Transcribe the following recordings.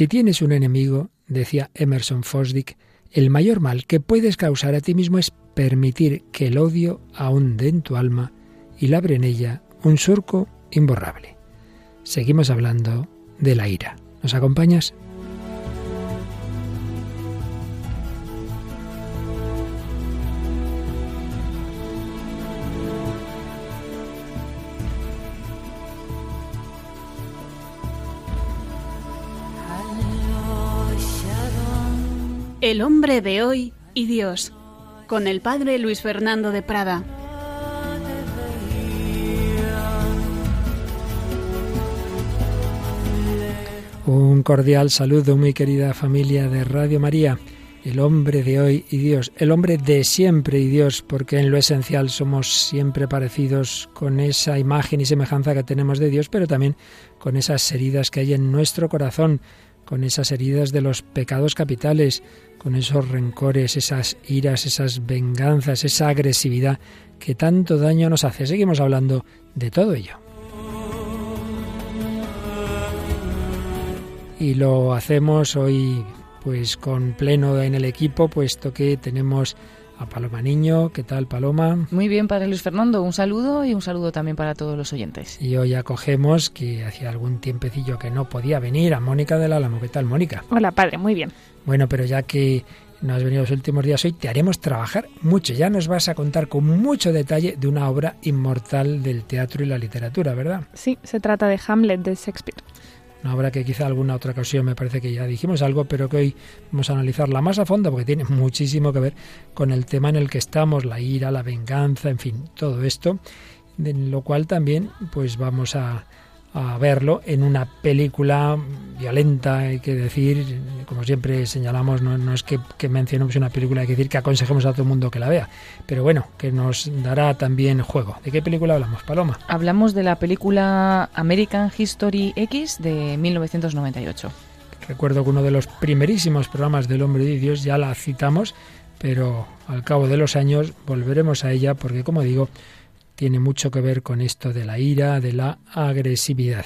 Si tienes un enemigo, decía Emerson Fosdick, el mayor mal que puedes causar a ti mismo es permitir que el odio ahonde en tu alma y labre en ella un surco imborrable. Seguimos hablando de la ira. ¿Nos acompañas? El hombre de hoy y Dios, con el padre Luis Fernando de Prada. Un cordial saludo, muy querida familia de Radio María. El hombre de hoy y Dios, el hombre de siempre y Dios, porque en lo esencial somos siempre parecidos con esa imagen y semejanza que tenemos de Dios, pero también con esas heridas que hay en nuestro corazón, con esas heridas de los pecados capitales, con esos rencores, esas iras, esas venganzas, esa agresividad que tanto daño nos hace. Seguimos hablando de todo ello. Y lo hacemos hoy pues con pleno en el equipo, puesto que tenemos a Paloma Niño. ¿Qué tal, Paloma? Muy bien, Padre Luis Fernando. Un saludo y un saludo también para todos los oyentes. Y hoy acogemos, que hacía algún tiempecillo que no podía venir, a Mónica del Álamo. ¿Qué tal, Mónica? Hola, Padre, muy bien. Bueno, pero ya que no has venido los últimos días hoy, te haremos trabajar mucho. Ya nos vas a contar con mucho detalle de una obra inmortal del teatro y la literatura, ¿verdad? Sí, se trata de Hamlet de Shakespeare una que quizá alguna otra ocasión me parece que ya dijimos algo, pero que hoy vamos a analizarla más a fondo porque tiene muchísimo que ver con el tema en el que estamos, la ira, la venganza, en fin, todo esto, de lo cual también pues vamos a, a verlo en una película violenta, hay que decir, como siempre señalamos, no, es que, que, mencionemos una película, hay que decir que aconsejemos a todo el mundo que la vea, pero bueno, que nos dará también juego. ¿De qué película hablamos, Paloma? Hablamos de la película American History X de 1998. Recuerdo que uno de los primerísimos programas del Hombre de Dios ya la citamos, pero al cabo de los años volveremos a ella porque, como digo, tiene mucho que ver con esto de la ira, de la agresividad.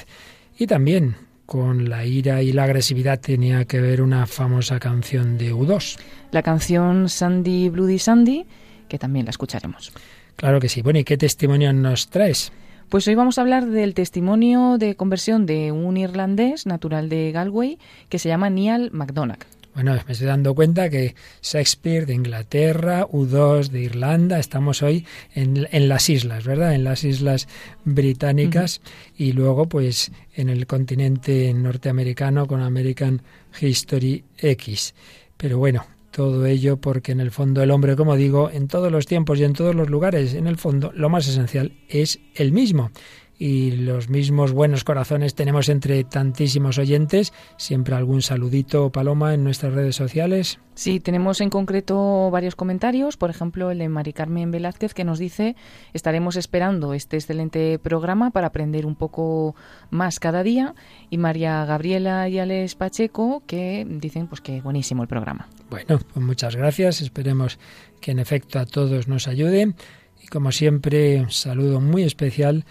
Y también con la ira y la agresividad tenía que ver una famosa canción de U2. La canción Sandy Bloody Sandy, que también la escucharemos. Claro que sí. Bueno, ¿y qué testimonio nos traes? Pues hoy vamos a hablar del testimonio de conversión de un irlandés natural de Galway que se llama Neil MacDonagh. Bueno, me estoy dando cuenta que Shakespeare de Inglaterra, U2 de Irlanda, estamos hoy en, las islas, ¿verdad? En las islas británicas y luego pues en el continente norteamericano con American History X. Pero bueno, todo ello porque en el fondo el hombre, como digo, en todos los tiempos y en todos los lugares, en el fondo lo más esencial es el mismo y los mismos buenos corazones tenemos entre tantísimos oyentes. Siempre algún saludito, Paloma, en nuestras redes sociales. Sí, tenemos en concreto varios comentarios. Por ejemplo, el de Mari Carmen Velázquez que nos dice: Estaremos esperando este excelente programa para aprender un poco más cada día. Y María Gabriela y Alex Pacheco que dicen pues que buenísimo el programa. Bueno, pues muchas gracias. Esperemos que en efecto a todos nos ayude. Y como siempre, un saludo muy especial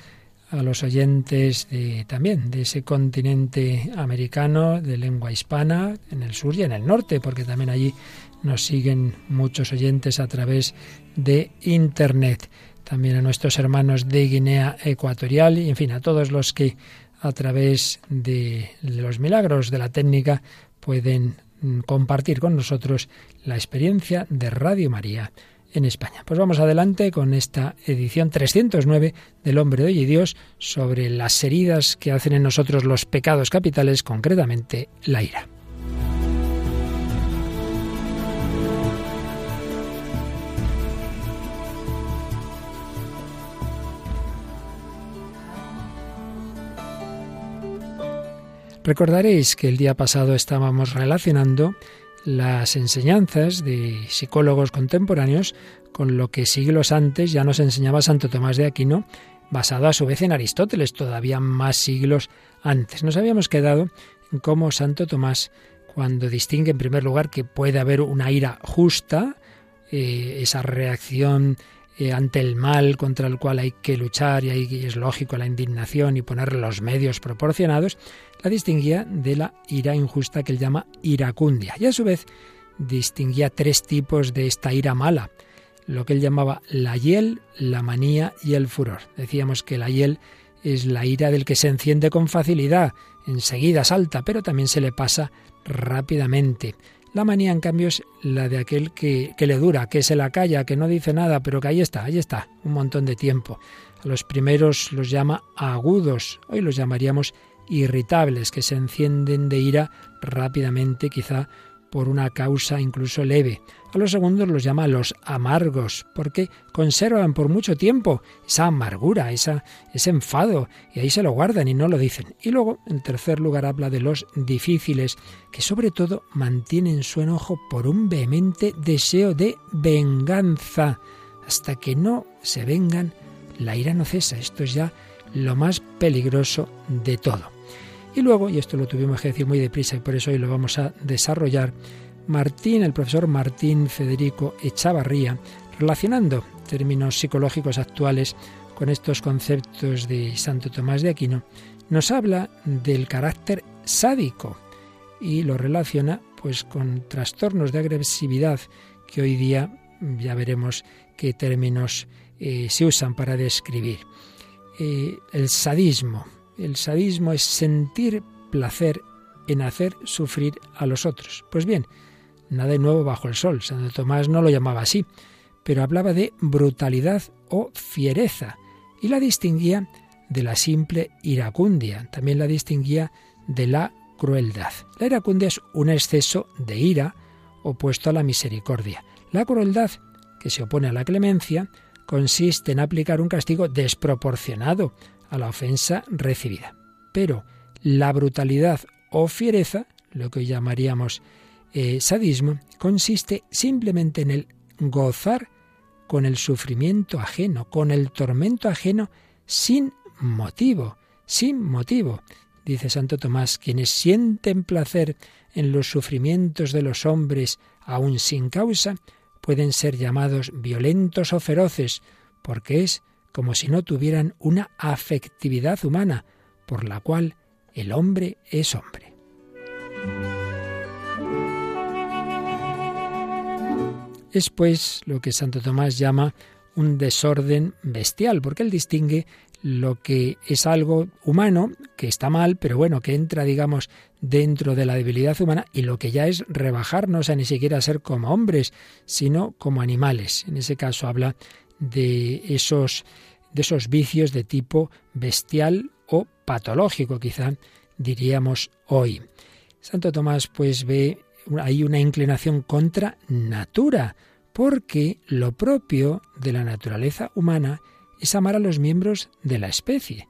a los oyentes de, también de ese continente americano de lengua hispana en el sur y en el norte, porque también allí nos siguen muchos oyentes a través de Internet. También a nuestros hermanos de Guinea Ecuatorial y, en fin, a todos los que a través de los milagros de la técnica pueden mm, compartir con nosotros la experiencia de Radio María en España. Pues vamos adelante con esta edición 309 del Hombre de hoy y Dios sobre las heridas que hacen en nosotros los pecados capitales, concretamente la ira. Recordaréis que el día pasado estábamos relacionando las enseñanzas de psicólogos contemporáneos con lo que siglos antes ya nos enseñaba Santo Tomás de Aquino, basado a su vez en Aristóteles, todavía más siglos antes. Nos habíamos quedado en cómo Santo Tomás, cuando distingue en primer lugar que puede haber una ira justa, eh, esa reacción eh, ante el mal contra el cual hay que luchar y ahí es lógico la indignación y poner los medios proporcionados, la distinguía de la ira injusta que él llama iracundia. Y a su vez distinguía tres tipos de esta ira mala, lo que él llamaba la hiel, la manía y el furor. Decíamos que la hiel es la ira del que se enciende con facilidad, enseguida salta, pero también se le pasa rápidamente. La manía, en cambio, es la de aquel que, que, le dura, que se la calla, que no dice nada, pero que ahí está, ahí está, un montón de tiempo. A los primeros los llama agudos, hoy los llamaríamos irritables, que se encienden de ira rápidamente, quizá por una causa incluso leve. A los segundos los llama los amargos, porque conservan por mucho tiempo esa amargura, esa, ese enfado, y ahí se lo guardan y no lo dicen. Y luego, en tercer lugar, habla de los difíciles, que sobre todo mantienen su enojo por un vehemente deseo de venganza. Hasta que no se vengan, la ira no cesa. Esto es ya lo más peligroso de todo. Y luego, y esto lo tuvimos que decir muy deprisa y por eso hoy lo vamos a desarrollar, Martín, el profesor Martín Federico Echavarría, relacionando términos psicológicos actuales con estos conceptos de Santo Tomás de Aquino, nos habla del carácter sádico y lo relaciona pues con trastornos de agresividad que hoy día ya veremos qué términos eh, se usan para describir. Eh, el sadismo. El sadismo es sentir placer en hacer sufrir a los otros. Pues bien, nada de nuevo bajo el sol. Santo Tomás no lo llamaba así, pero hablaba de brutalidad o fiereza y la distinguía de la simple iracundia. También la distinguía de la crueldad. La iracundia es un exceso de ira opuesto a la misericordia. La crueldad, que se opone a la clemencia, consiste en aplicar un castigo desproporcionado a la ofensa recibida. Pero la brutalidad o fiereza, lo que llamaríamos eh, sadismo, consiste simplemente en el gozar con el sufrimiento ajeno, con el tormento ajeno, sin motivo, sin motivo. Dice Santo Tomás, quienes sienten placer en los sufrimientos de los hombres aún sin causa, pueden ser llamados violentos o feroces, porque es como si no tuvieran una afectividad humana, por la cual el hombre es hombre. Es pues lo que Santo Tomás llama un desorden bestial, porque él distingue lo que es algo humano, que está mal, pero bueno, que entra, digamos, dentro de la debilidad humana, y lo que ya es rebajarnos a ni siquiera ser como hombres, sino como animales. En ese caso habla de esos, de esos vicios de tipo bestial o patológico, quizá diríamos hoy. Santo Tomás pues ve ahí una inclinación contra natura, porque lo propio de la naturaleza humana es amar a los miembros de la especie.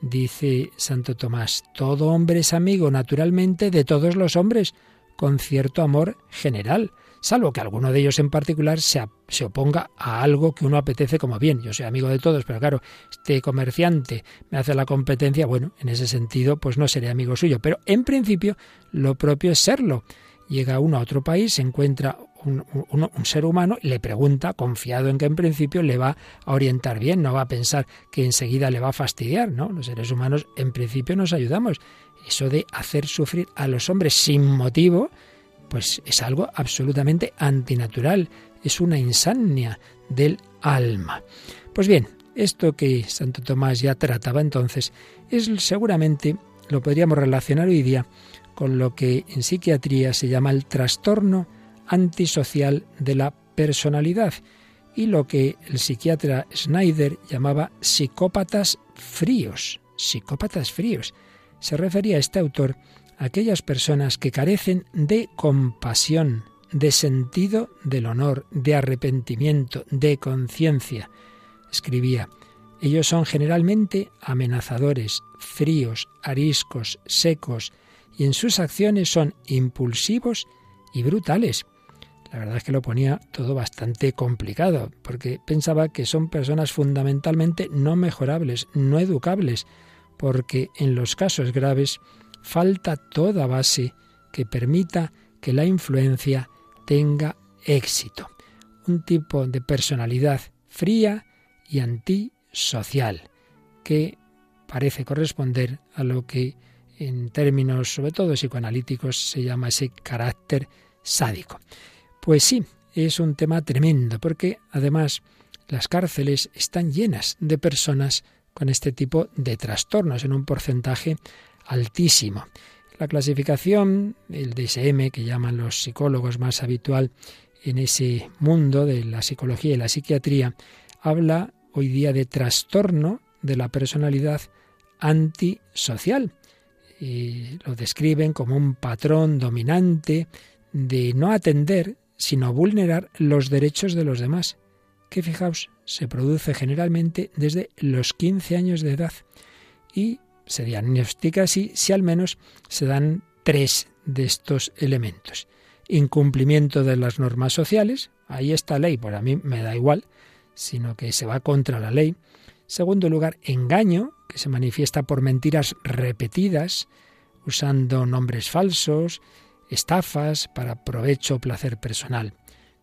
Dice Santo Tomás, todo hombre es amigo naturalmente de todos los hombres, con cierto amor general, salvo que alguno de ellos en particular se, se, oponga a algo que uno apetece como bien. Yo soy amigo de todos, pero claro, este comerciante me hace la competencia, bueno, en ese sentido, pues no seré amigo suyo. Pero en principio, lo propio es serlo. Llega uno a otro país, se encuentra un, ser humano le pregunta, confiado en que en principio le va a orientar bien, no va a pensar que enseguida le va a fastidiar, ¿no? Los seres humanos en principio nos ayudamos. Eso de hacer sufrir a los hombres sin motivo, pues es algo absolutamente antinatural, es una insania del alma. Pues bien, esto que Santo Tomás ya trataba entonces es seguramente lo podríamos relacionar hoy día con lo que en psiquiatría se llama el trastorno antisocial de la personalidad y lo que el psiquiatra Schneider llamaba psicópatas fríos. Psicópatas fríos. Se refería a este autor aquellas personas que carecen de compasión, de sentido del honor, de arrepentimiento, de conciencia. Escribía, ellos son generalmente amenazadores, fríos, ariscos, secos, y en sus acciones son impulsivos y brutales. La verdad es que lo ponía todo bastante complicado, porque pensaba que son personas fundamentalmente no mejorables, no educables, porque en los casos graves falta toda base que permita que la influencia tenga éxito. Un tipo de personalidad fría y antisocial, que parece corresponder a lo que en términos sobre todo psicoanalíticos se llama ese carácter sádico. Pues sí, es un tema tremendo, porque además las cárceles están llenas de personas con este tipo de trastornos en un porcentaje altísimo. La clasificación, el DSM, que llaman los psicólogos más habitual en ese mundo de la psicología y la psiquiatría, habla hoy día de trastorno de la personalidad antisocial. Y lo describen como un patrón dominante de no atender, sino vulnerar los derechos de los demás, que fijaos, se produce generalmente desde los 15 años de edad y se diagnostica así si al menos se dan tres de estos elementos. Incumplimiento de las normas sociales, ahí está ley, por a mí me da igual, sino que se va contra la ley. Segundo lugar, engaño, que se manifiesta por mentiras repetidas, usando nombres falsos, estafas para provecho o placer personal.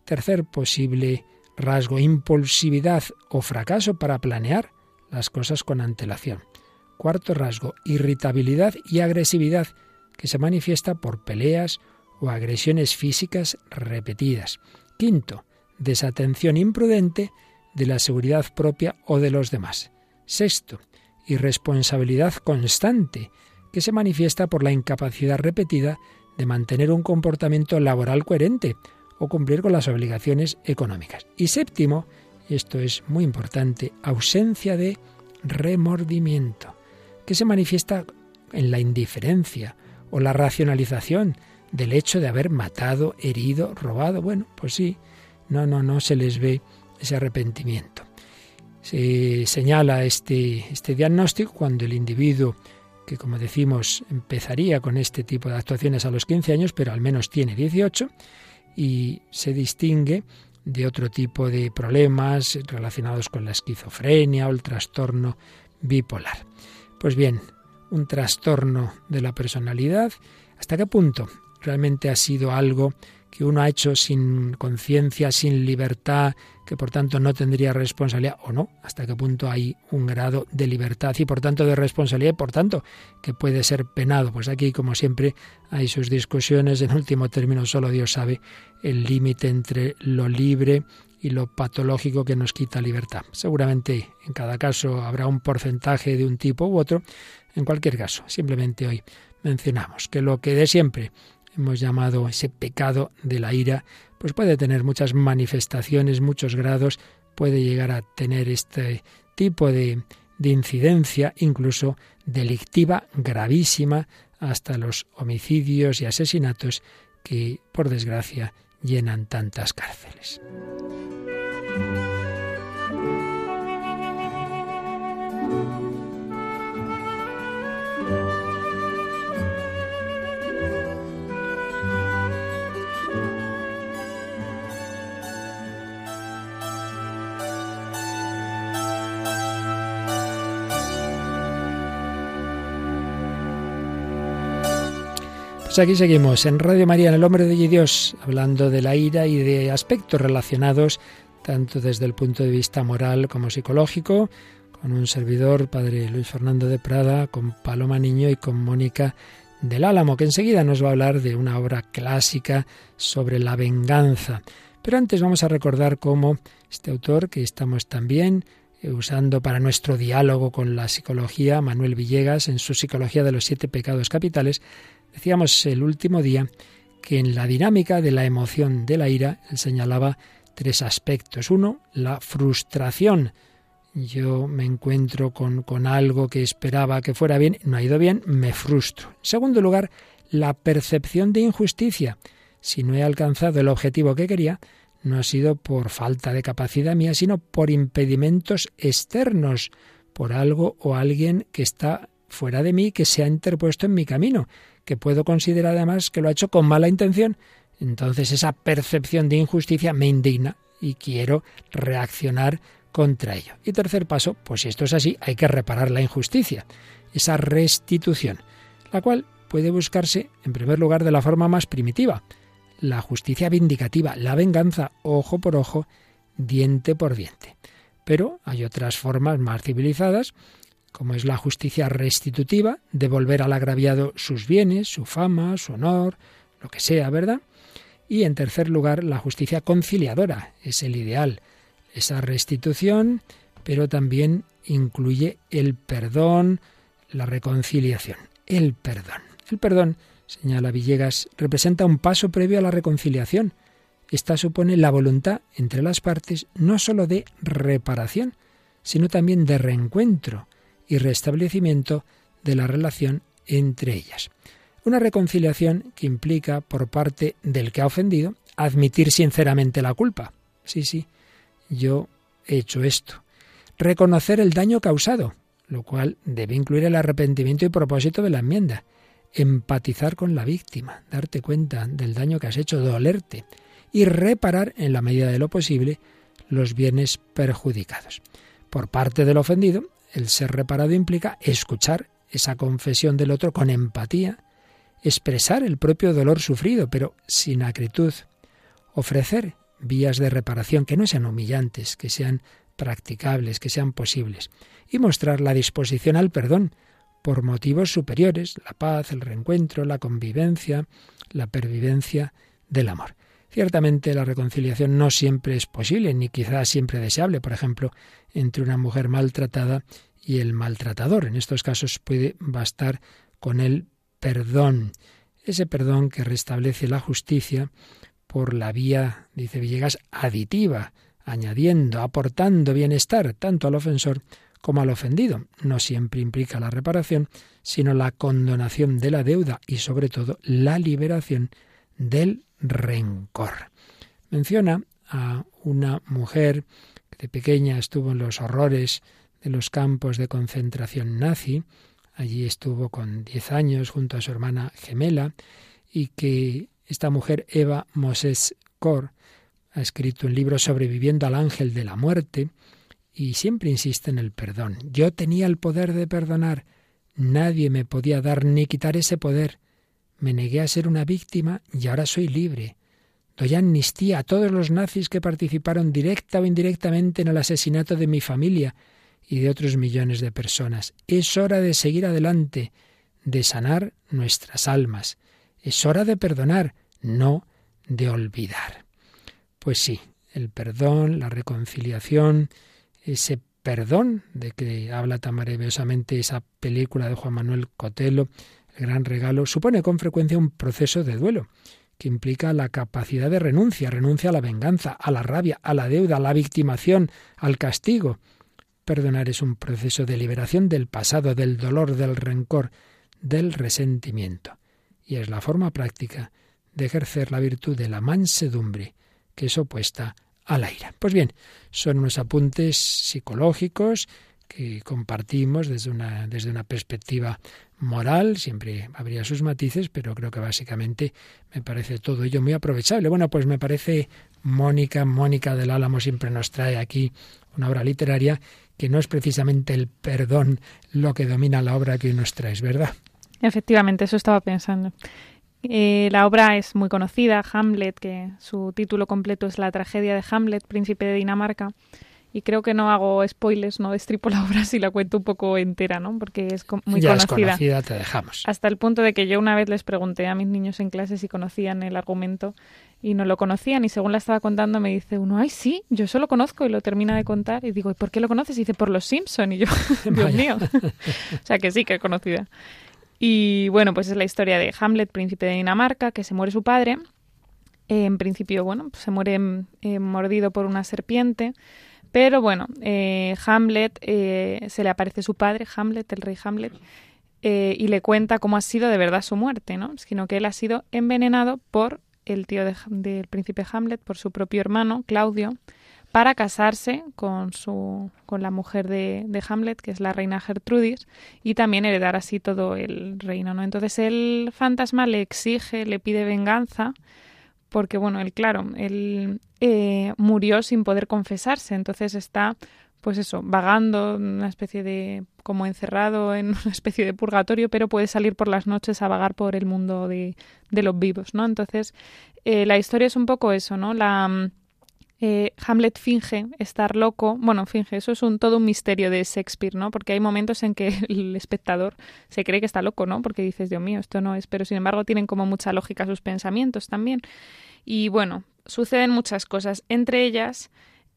Tercer posible rasgo, impulsividad o fracaso para planear las cosas con antelación. Cuarto rasgo, irritabilidad y agresividad, que se manifiesta por peleas o agresiones físicas repetidas. Quinto, desatención imprudente de la seguridad propia o de los demás. Sexto, irresponsabilidad constante, que se manifiesta por la incapacidad repetida de mantener un comportamiento laboral coherente o cumplir con las obligaciones económicas. Y séptimo, esto es muy importante, ausencia de remordimiento que se manifiesta en la indiferencia o la racionalización del hecho de haber matado, herido, robado. Bueno, pues sí, no, no, no se les ve ese arrepentimiento. Se señala este, este diagnóstico cuando el individuo, que como decimos empezaría con este tipo de actuaciones a los 15 años, pero al menos tiene 18, y se distingue de otro tipo de problemas relacionados con la esquizofrenia o el trastorno bipolar. Pues bien, un trastorno de la personalidad, ¿hasta qué punto realmente ha sido algo que uno ha hecho sin conciencia, sin libertad, que por tanto no tendría responsabilidad o no, hasta qué punto hay un grado de libertad y por tanto de responsabilidad y por tanto que puede ser penado. Pues aquí, como siempre, hay sus discusiones. En último término, solo Dios sabe el límite entre lo libre y lo patológico que nos quita libertad. Seguramente en cada caso habrá un porcentaje de un tipo u otro. En cualquier caso, simplemente hoy mencionamos que lo que de siempre hemos llamado ese pecado de la ira, pues puede tener muchas manifestaciones, muchos grados, puede llegar a tener este tipo de, de incidencia, incluso delictiva, gravísima, hasta los homicidios y asesinatos que, por desgracia, llenan tantas cárceles. Pues aquí seguimos en Radio María, en el Hombre de Dios, hablando de la ira y de aspectos relacionados tanto desde el punto de vista moral como psicológico, con un servidor, Padre Luis Fernando de Prada, con Paloma Niño y con Mónica del Álamo, que enseguida nos va a hablar de una obra clásica sobre la venganza. Pero antes vamos a recordar cómo este autor, que estamos también eh, usando para nuestro diálogo con la psicología, Manuel Villegas, en su Psicología de los Siete Pecados Capitales, Decíamos el último día que en la dinámica de la emoción de la ira él señalaba tres aspectos. Uno, la frustración. Yo me encuentro con, con algo que esperaba que fuera bien, no ha ido bien, me frustro. En segundo lugar, la percepción de injusticia. Si no he alcanzado el objetivo que quería, no ha sido por falta de capacidad mía, sino por impedimentos externos, por algo o alguien que está fuera de mí, que se ha interpuesto en mi camino que puedo considerar además que lo ha hecho con mala intención. Entonces esa percepción de injusticia me indigna y quiero reaccionar contra ello. Y tercer paso, pues si esto es así, hay que reparar la injusticia, esa restitución, la cual puede buscarse en primer lugar de la forma más primitiva, la justicia vindicativa, la venganza ojo por ojo, diente por diente. Pero hay otras formas más civilizadas, como es la justicia restitutiva, devolver al agraviado sus bienes, su fama, su honor, lo que sea, ¿verdad? Y en tercer lugar, la justicia conciliadora, es el ideal, esa restitución, pero también incluye el perdón, la reconciliación, el perdón. El perdón, señala Villegas, representa un paso previo a la reconciliación. Esta supone la voluntad entre las partes no sólo de reparación, sino también de reencuentro y restablecimiento de la relación entre ellas. Una reconciliación que implica por parte del que ha ofendido admitir sinceramente la culpa. Sí, sí, yo he hecho esto. Reconocer el daño causado, lo cual debe incluir el arrepentimiento y propósito de la enmienda. Empatizar con la víctima, darte cuenta del daño que has hecho, dolerte y reparar en la medida de lo posible los bienes perjudicados. Por parte del ofendido, el ser reparado implica escuchar esa confesión del otro con empatía, expresar el propio dolor sufrido, pero sin acritud, ofrecer vías de reparación que no sean humillantes, que sean practicables, que sean posibles, y mostrar la disposición al perdón por motivos superiores, la paz, el reencuentro, la convivencia, la pervivencia del amor. Ciertamente la reconciliación no siempre es posible, ni quizás siempre deseable, por ejemplo, entre una mujer maltratada y el maltratador. En estos casos puede bastar con el perdón, ese perdón que restablece la justicia por la vía, dice Villegas, aditiva, añadiendo, aportando bienestar tanto al ofensor como al ofendido. No siempre implica la reparación, sino la condonación de la deuda y sobre todo la liberación del rencor. Menciona a una mujer que de pequeña estuvo en los horrores de los campos de concentración nazi, allí estuvo con diez años junto a su hermana gemela, y que esta mujer, Eva Moses Kor, ha escrito un libro sobreviviendo al ángel de la muerte, y siempre insiste en el perdón. Yo tenía el poder de perdonar, nadie me podía dar ni quitar ese poder. Me negué a ser una víctima y ahora soy libre. Doy amnistía a todos los nazis que participaron directa o indirectamente en el asesinato de mi familia y de otros millones de personas. Es hora de seguir adelante, de sanar nuestras almas. Es hora de perdonar, no de olvidar. Pues sí, el perdón, la reconciliación, ese perdón de que habla tan maravillosamente esa película de Juan Manuel Cotelo, el gran regalo supone con frecuencia un proceso de duelo que implica la capacidad de renuncia, renuncia a la venganza, a la rabia, a la deuda, a la victimación, al castigo. Perdonar es un proceso de liberación del pasado, del dolor, del rencor, del resentimiento. Y es la forma práctica de ejercer la virtud de la mansedumbre, que es opuesta a la ira. Pues bien, son unos apuntes psicológicos que compartimos desde una, desde una perspectiva moral, siempre habría sus matices, pero creo que básicamente me parece todo ello muy aprovechable. Bueno, pues me parece Mónica, Mónica del Álamo siempre nos trae aquí una obra literaria que no es precisamente el perdón lo que domina la obra que nos traes, ¿verdad? Efectivamente, eso estaba pensando. Eh, la obra es muy conocida, Hamlet, que su título completo es La tragedia de Hamlet, príncipe de Dinamarca y creo que no hago spoilers, no destripo la obra si la cuento un poco entera, ¿no? Porque es muy ya conocida. Es conocida, te dejamos. Hasta el punto de que yo una vez les pregunté a mis niños en clase si conocían el argumento y no lo conocían y según la estaba contando me dice uno, ay sí, yo eso lo conozco y lo termina de contar y digo, ¿y por qué lo conoces? Y dice, por los Simpson y yo, Dios mío. o sea que sí que es conocida. Y bueno, pues es la historia de Hamlet, príncipe de Dinamarca, que se muere su padre. en principio, bueno, pues se muere eh, mordido por una serpiente. Pero bueno, eh, Hamlet, eh, se le aparece su padre, Hamlet, el rey Hamlet, eh, y le cuenta cómo ha sido de verdad su muerte, ¿no? Sino que él ha sido envenenado por el tío del príncipe Hamlet, por su propio hermano, Claudio, para casarse con, su, con la mujer de, de, Hamlet, que es la reina Gertrudis, y también heredar así todo el reino, ¿no? Entonces el fantasma le exige, le pide venganza, porque bueno, él, claro, él eh, murió sin poder confesarse, entonces está, pues eso, vagando, una especie de, como encerrado en una especie de purgatorio, pero puede salir por las noches a vagar por el mundo de, de los vivos, ¿no? Entonces, eh, la historia es un poco eso, ¿no? La, eh, Hamlet finge estar loco. Bueno, finge, eso es un, todo un misterio de Shakespeare, ¿no? Porque hay momentos en que el espectador se cree que está loco, ¿no? Porque dices, Dios mío, esto no es. Pero sin embargo tienen como mucha lógica sus pensamientos también. Y bueno, suceden muchas cosas. Entre ellas,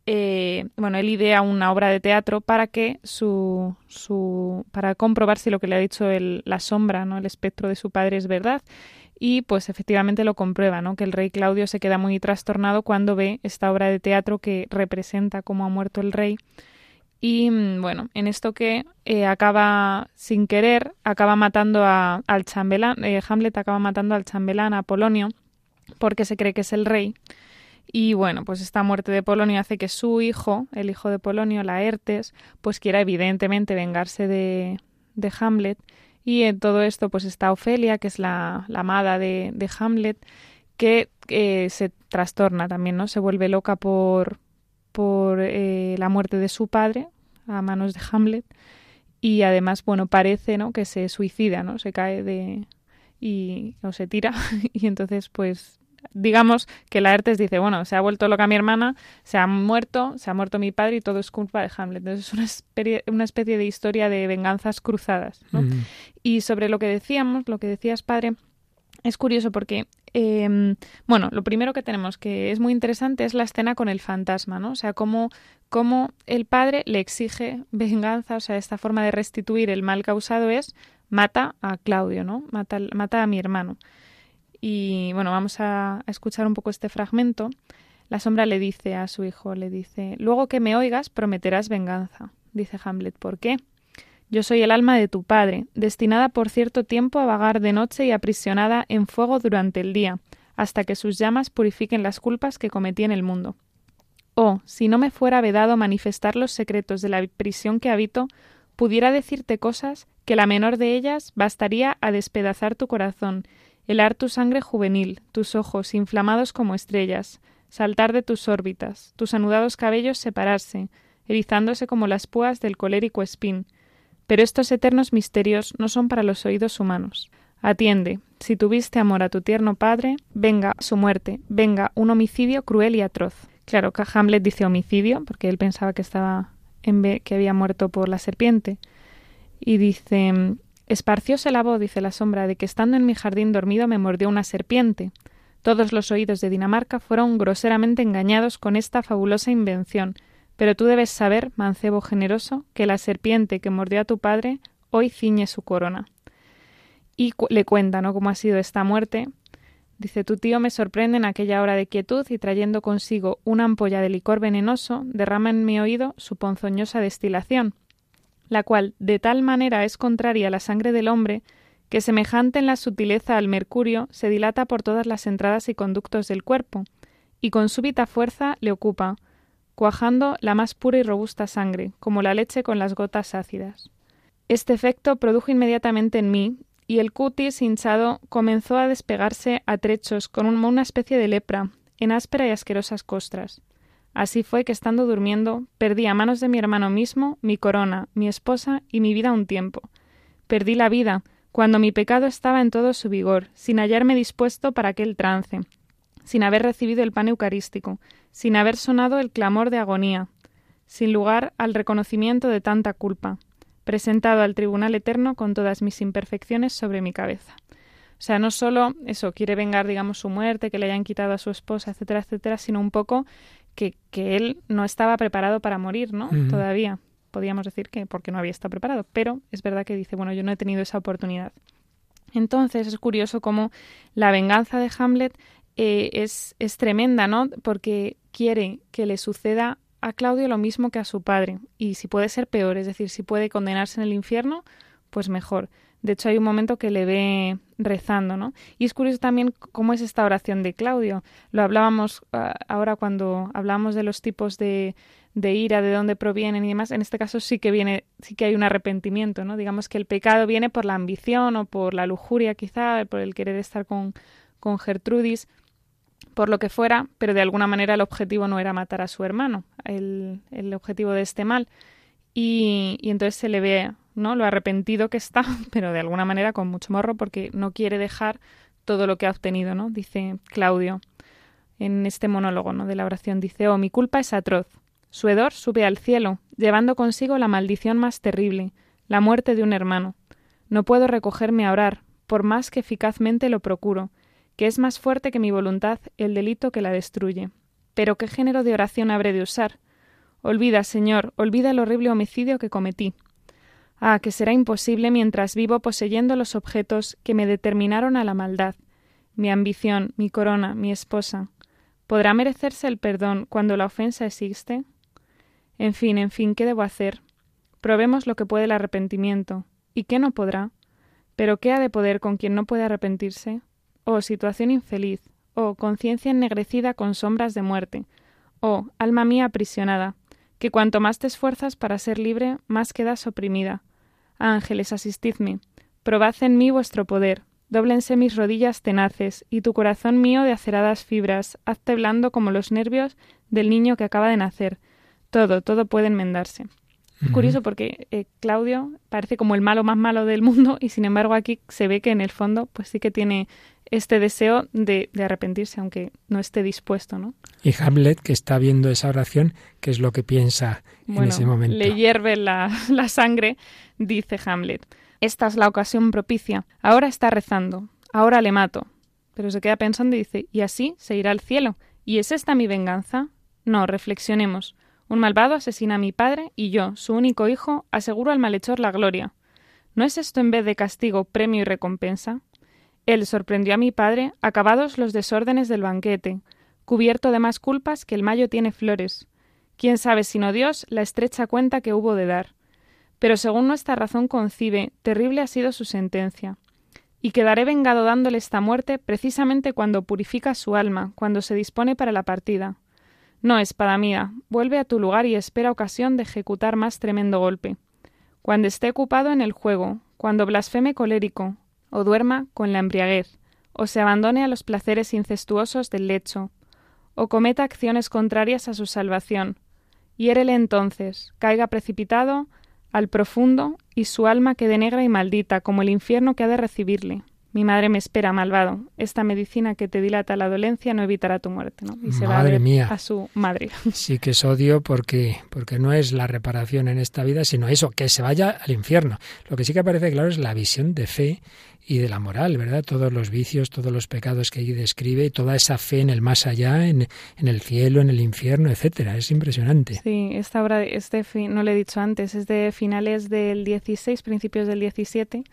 eh, bueno, él idea una obra de teatro para que su, su para comprobar si lo que le ha dicho el, la sombra, ¿no? El espectro de su padre es verdad y pues efectivamente lo comprueba, ¿no? Que el rey Claudio se queda muy trastornado cuando ve esta obra de teatro que representa cómo ha muerto el rey. Y mm, bueno, en esto que eh, acaba sin querer, acaba matando a, al chambelán, eh, Hamlet acaba matando al chambelán, a Polonio, porque se cree que es el rey. Y bueno, pues esta muerte de Polonio hace que su hijo, el hijo de Polonio, Laertes, pues quiera evidentemente vengarse de, de Hamlet y en todo esto pues está Ofelia, que es la, amada de, Hamlet, que se trastorna también, ¿no? Se vuelve loca por, por eh, la muerte de su padre a manos de Hamlet y además, bueno, parece, ¿no? Que se suicida, ¿no? Se cae de... y... o se tira y entonces pues digamos que Laertes dice, bueno, se ha vuelto loca mi hermana, se ha muerto, se ha muerto mi padre y todo es culpa de Hamlet. Entonces es una, especie, una especie de historia de venganzas cruzadas. ¿no? Y sobre lo que decíamos, lo que decías, padre, es curioso porque, em, bueno, lo primero que tenemos que es muy interesante es la escena con el fantasma, ¿no? O sea, cómo, cómo el padre le exige venganza, o sea, esta forma de restituir el mal causado es mata a Claudio, ¿no? Mata, mata a mi hermano. Y bueno, vamos a, escuchar un poco este fragmento. La sombra le dice a su hijo, le dice, luego que me oigas prometerás venganza. Dice Hamlet, ¿por qué? Yo soy el alma de tu padre, destinada por cierto tiempo a vagar de noche y aprisionada en fuego durante el día, hasta que sus llamas purifiquen las culpas que cometí en el mundo. Oh, si no me fuera vedado manifestar los secretos de la prisión que habito, pudiera decirte cosas que la menor de ellas bastaría a despedazar tu corazón helar tu sangre juvenil, tus ojos inflamados como estrellas, saltar de tus órbitas, tus anudados cabellos separarse, erizándose como las púas del colérico espín. Pero estos eternos misterios no son para los oídos humanos. Atiende, si tuviste amor a tu tierno padre, venga su muerte, venga un homicidio cruel y atroz. Claro que Hamlet dice homicidio, porque él pensaba que estaba en que había muerto por la serpiente. Y dice Esparcióse la voz, dice la sombra, de que estando en mi jardín dormido me mordió una serpiente. Todos los oídos de Dinamarca fueron groseramente engañados con esta fabulosa invención, pero tú debes saber, mancebo generoso, que la serpiente que mordió a tu padre hoy ciñe su corona. Y le cuenta, ¿no?, cómo ha sido esta muerte. Dice, tu tío me sorprende en aquella hora de quietud y trayendo consigo una ampolla de licor venenoso, derrama en mi oído su ponzoñosa destilación la cual de tal manera es contraria a la sangre del hombre, que semejante en la sutileza al mercurio, se dilata por todas las entradas y conductos del cuerpo, y con súbita fuerza le ocupa, cuajando la más pura y robusta sangre, como la leche con las gotas ácidas. Este efecto produjo inmediatamente en mí, y el cutis hinchado comenzó a despegarse a trechos con una especie de lepra, en áspera y asquerosas costras. Así fue que estando durmiendo, perdí a manos de mi hermano mismo mi corona, mi esposa y mi vida un tiempo. Perdí la vida, cuando mi pecado estaba en todo su vigor, sin hallarme dispuesto para aquel trance, sin haber recibido el pan eucarístico, sin haber sonado el clamor de agonía, sin lugar al reconocimiento de tanta culpa, presentado al tribunal eterno con todas mis imperfecciones sobre mi cabeza. O sea, no solo eso, quiere vengar, digamos, su muerte, que le hayan quitado a su esposa, etcétera, etcétera, sino un poco que, que él no estaba preparado para morir, ¿no? Todavía. Podríamos decir que porque no había estado preparado, pero es verdad que dice, bueno, yo no he tenido esa oportunidad. Entonces es curioso cómo la venganza de Hamlet eh, es, es tremenda, ¿no? Porque quiere que le suceda a Claudio lo mismo que a su padre, y si puede ser peor, es decir, si puede condenarse en el infierno, pues mejor. De hecho, hay un momento que le ve rezando, ¿no? Y es curioso también cómo es esta oración de Claudio. Lo hablábamos ah, ahora cuando hablábamos de los tipos de, de ira, de dónde provienen y demás. En este caso sí que viene, sí que hay un arrepentimiento, ¿no? Digamos que el pecado viene por la ambición o por la lujuria, quizá, por el querer estar con, Gertrudis, por lo que fuera, pero de alguna manera el objetivo no era matar a su hermano, el, objetivo de este mal. Y entonces se le ve ¿no? Lo arrepentido que está, pero de alguna manera con mucho morro porque no quiere dejar todo lo que ha obtenido, ¿no? Dice Claudio. en este monólogo ¿no? de la oración. Dice, oh, mi culpa es atroz. Su hedor sube al cielo, llevando consigo la maldición más terrible, la muerte de un hermano. No puedo recogerme a orar, por más que eficazmente lo procuro, que es más fuerte que mi voluntad el delito que la destruye. Pero ¿qué género de oración habré de usar? Olvida, Señor, olvida el horrible homicidio que cometí. Ah, que será imposible mientras vivo poseyendo los objetos que me determinaron a la maldad, mi ambición, mi corona, mi esposa. ¿Podrá merecerse el perdón cuando la ofensa existe? En fin, en fin, ¿qué debo hacer? Probemos lo que puede el arrepentimiento. ¿Y qué no podrá? ¿Pero qué ha de poder con quien no puede arrepentirse? Oh, situación infeliz. Oh, conciencia ennegrecida con sombras de muerte. Oh, alma mía aprisionada, que cuanto más te esfuerzas para ser libre, más quedas oprimida. Ángeles, asistidme. Probad en mí vuestro poder. Dóblense mis rodillas tenaces, y tu corazón mío de aceradas fibras, hazte blando como los nervios del niño que acaba de nacer. Todo, todo puede enmendarse. Curioso porque eh, Claudio parece como el malo más malo del mundo y sin embargo aquí se ve que en el fondo pues sí que tiene este deseo de, arrepentirse, aunque no esté dispuesto, ¿no? Y Hamlet, que está viendo esa oración, ¿qué es lo que piensa en ese momento? Le hierve la, la sangre, dice Hamlet. Esta es la ocasión propicia. Ahora está rezando. Ahora le mato. Pero se queda pensando y dice, y así se irá al cielo. ¿Y es esta mi venganza? No, reflexionemos. Un malvado asesina a mi padre y yo, su único hijo, aseguro al malhechor la gloria. ¿No es esto en vez de castigo, premio y recompensa? Él sorprendió a mi padre, acabados los desórdenes del banquete, cubierto de más culpas que el mayo tiene flores. Quién sabe sino Dios la estrecha cuenta que hubo de dar. Pero según nuestra razón concibe, terrible ha sido su sentencia. Y quedaré vengado dándole esta muerte precisamente cuando purifica su alma, cuando se dispone para la partida. No, espada mía, vuelve a tu lugar y espera ocasión de ejecutar más tremendo golpe. Cuando esté ocupado en el juego, cuando blasfeme colérico, o duerma con la embriaguez, o se abandone a los placeres incestuosos del lecho, o cometa acciones contrarias a su salvación. Hiérele entonces, caiga precipitado al profundo, y su alma quede negra y maldita como el infierno que ha de recibirle. Mi madre me espera, malvado. Esta medicina que te dilata la dolencia no evitará tu muerte, ¿no? Y se madre va mía. a su madre. Sí que es odio porque, porque no es la reparación en esta vida, sino eso, que se vaya al infierno. Lo que sí que parece claro es la visión de fe y de la moral, ¿verdad? Todos los vicios, todos los pecados que allí describe, y toda esa fe en el más allá, en, en el cielo, en el infierno, etcétera. Es impresionante. Sí, esta obra es de, no le he dicho antes, es de finales del 16, principios del 17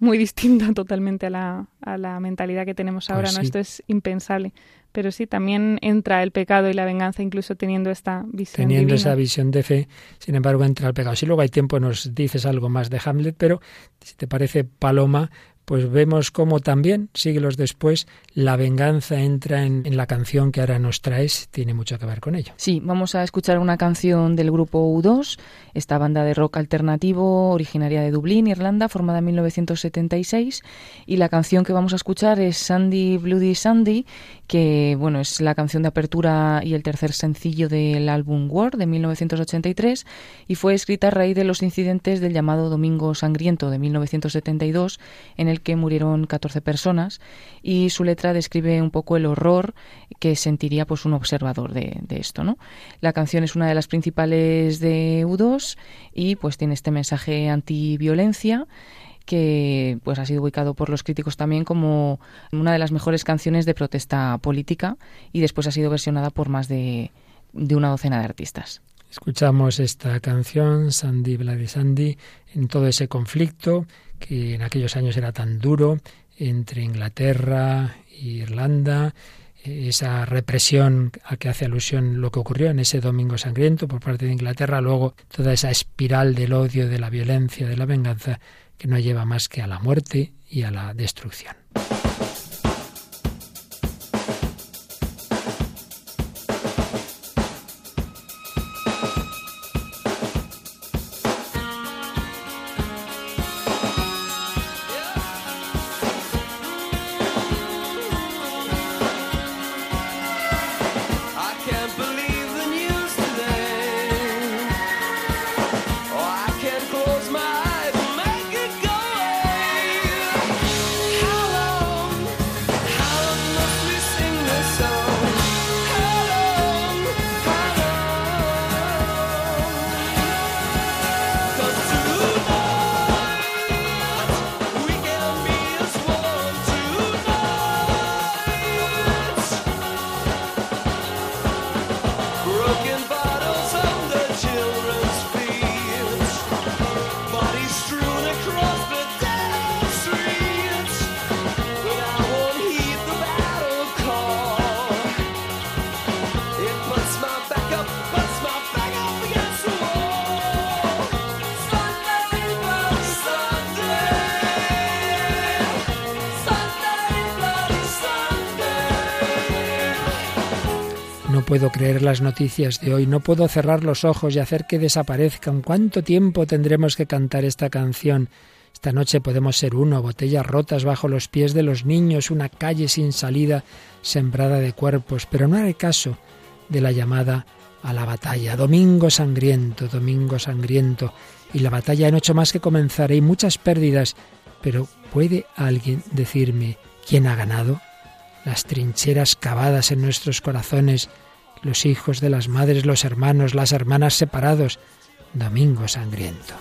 muy distinta totalmente a la, a la mentalidad que tenemos pues ahora, ¿no? Esto es impensable. Pero sí, también entra el pecado y la venganza, incluso teniendo esta visión. Teniendo esa visión de fe, sin embargo, entra el pecado. Si luego hay tiempo, nos dices algo más de Hamlet, pero si te parece, Paloma, pues vemos cómo también, siglos después, la venganza entra en, la canción que ahora nos traes, tiene mucho que ver con ello. Sí, vamos a escuchar una canción del grupo U2, esta banda de rock alternativo originaria de Dublín, Irlanda, formada en 1976, y la canción que vamos a escuchar es Sandy Bloody Sandy, que bueno, es la canción de apertura y el tercer sencillo del álbum War de 1983 y fue escrita a raíz de los incidentes del llamado Domingo Sangriento de 1972 en el que murieron 14 personas y su letra describe un poco el horror que sentiría pues un observador de, esto, ¿no? La canción es una de las principales de U2 y pues tiene este mensaje antiviolencia que pues ha sido ubicado por los críticos también como una de las mejores canciones de protesta política y después ha sido versionada por más de, de una docena de artistas. Escuchamos esta canción, Sandy Bloody Sandy, en todo ese conflicto que en aquellos años era tan duro entre Inglaterra e Irlanda, esa represión a que hace alusión lo que ocurrió en ese domingo sangriento por parte de Inglaterra, luego toda esa espiral del odio, de la violencia, de la venganza que no lleva más que a la muerte y a la destrucción. Creer las noticias de hoy, no puedo cerrar los ojos y hacer que desaparezcan. ¿Cuánto tiempo tendremos que cantar esta canción? Esta noche podemos ser uno, botellas rotas bajo los pies de los niños, una calle sin salida sembrada de cuerpos, pero no haré caso de la llamada a la batalla. Domingo sangriento, domingo sangriento, y la batalla no hecho más que comenzar. Hay muchas pérdidas, pero ¿puede alguien decirme quién ha ganado? Las trincheras cavadas en nuestros corazones, los hijos de las madres, los hermanos, las hermanas separados. Domingo sangriento.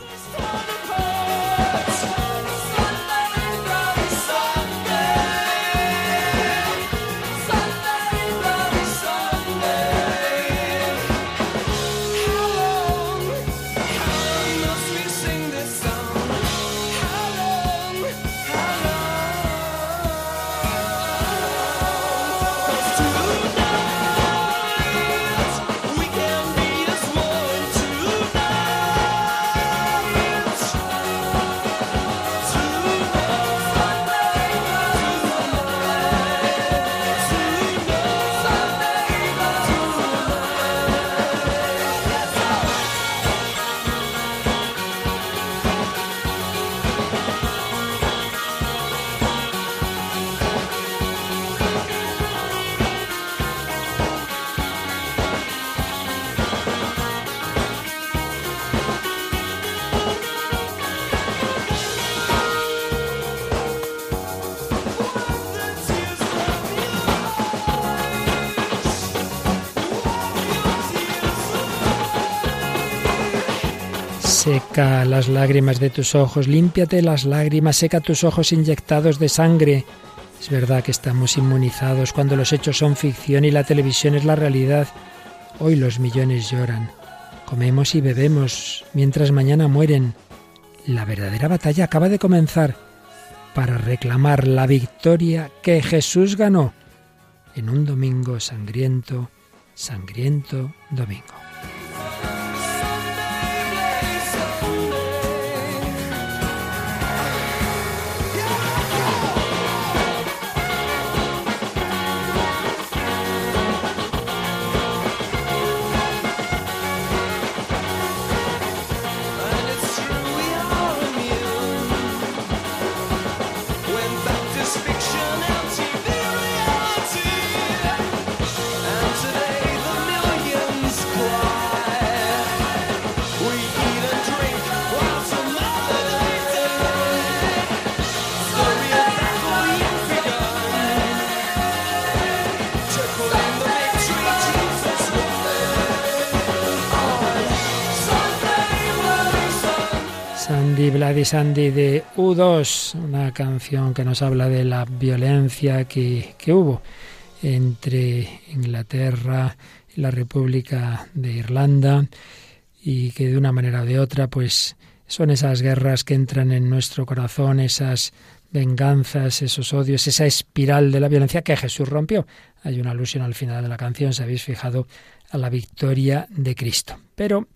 Seca las lágrimas de tus ojos, límpiate las lágrimas, seca tus ojos inyectados de sangre. Es verdad que estamos inmunizados cuando los hechos son ficción y la televisión es la realidad. Hoy los millones lloran. Comemos y bebemos mientras mañana mueren. La verdadera batalla acaba de comenzar para reclamar la victoria que Jesús ganó en un domingo sangriento, sangriento domingo. Bloody Sandy de U2, una canción que nos habla de la violencia que, que hubo entre Inglaterra y la República de Irlanda y que de una manera o de otra pues son esas guerras que entran en nuestro corazón, esas venganzas, esos odios, esa espiral de la violencia que Jesús rompió. Hay una alusión al final de la canción, si habéis fijado, a la victoria de Cristo. Pero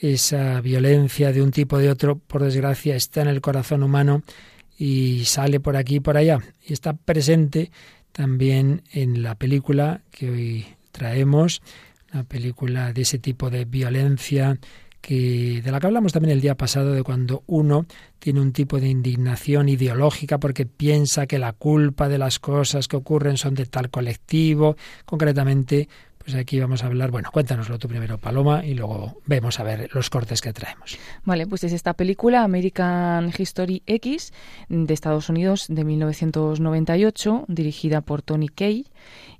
esa violencia de un tipo o de otro, por desgracia, está en el corazón humano y sale por aquí y por allá. Y está presente también en la película que hoy traemos, una película de ese tipo de violencia que de la que hablamos también el día pasado de cuando uno tiene un tipo de indignación ideológica porque piensa que la culpa de las cosas que ocurren son de tal colectivo, concretamente pues aquí vamos a hablar, bueno, cuéntanoslo tú primero, Paloma, y luego vemos a ver los cortes que traemos. Vale, pues es esta película American History X de Estados Unidos de 1998, dirigida por Tony Kaye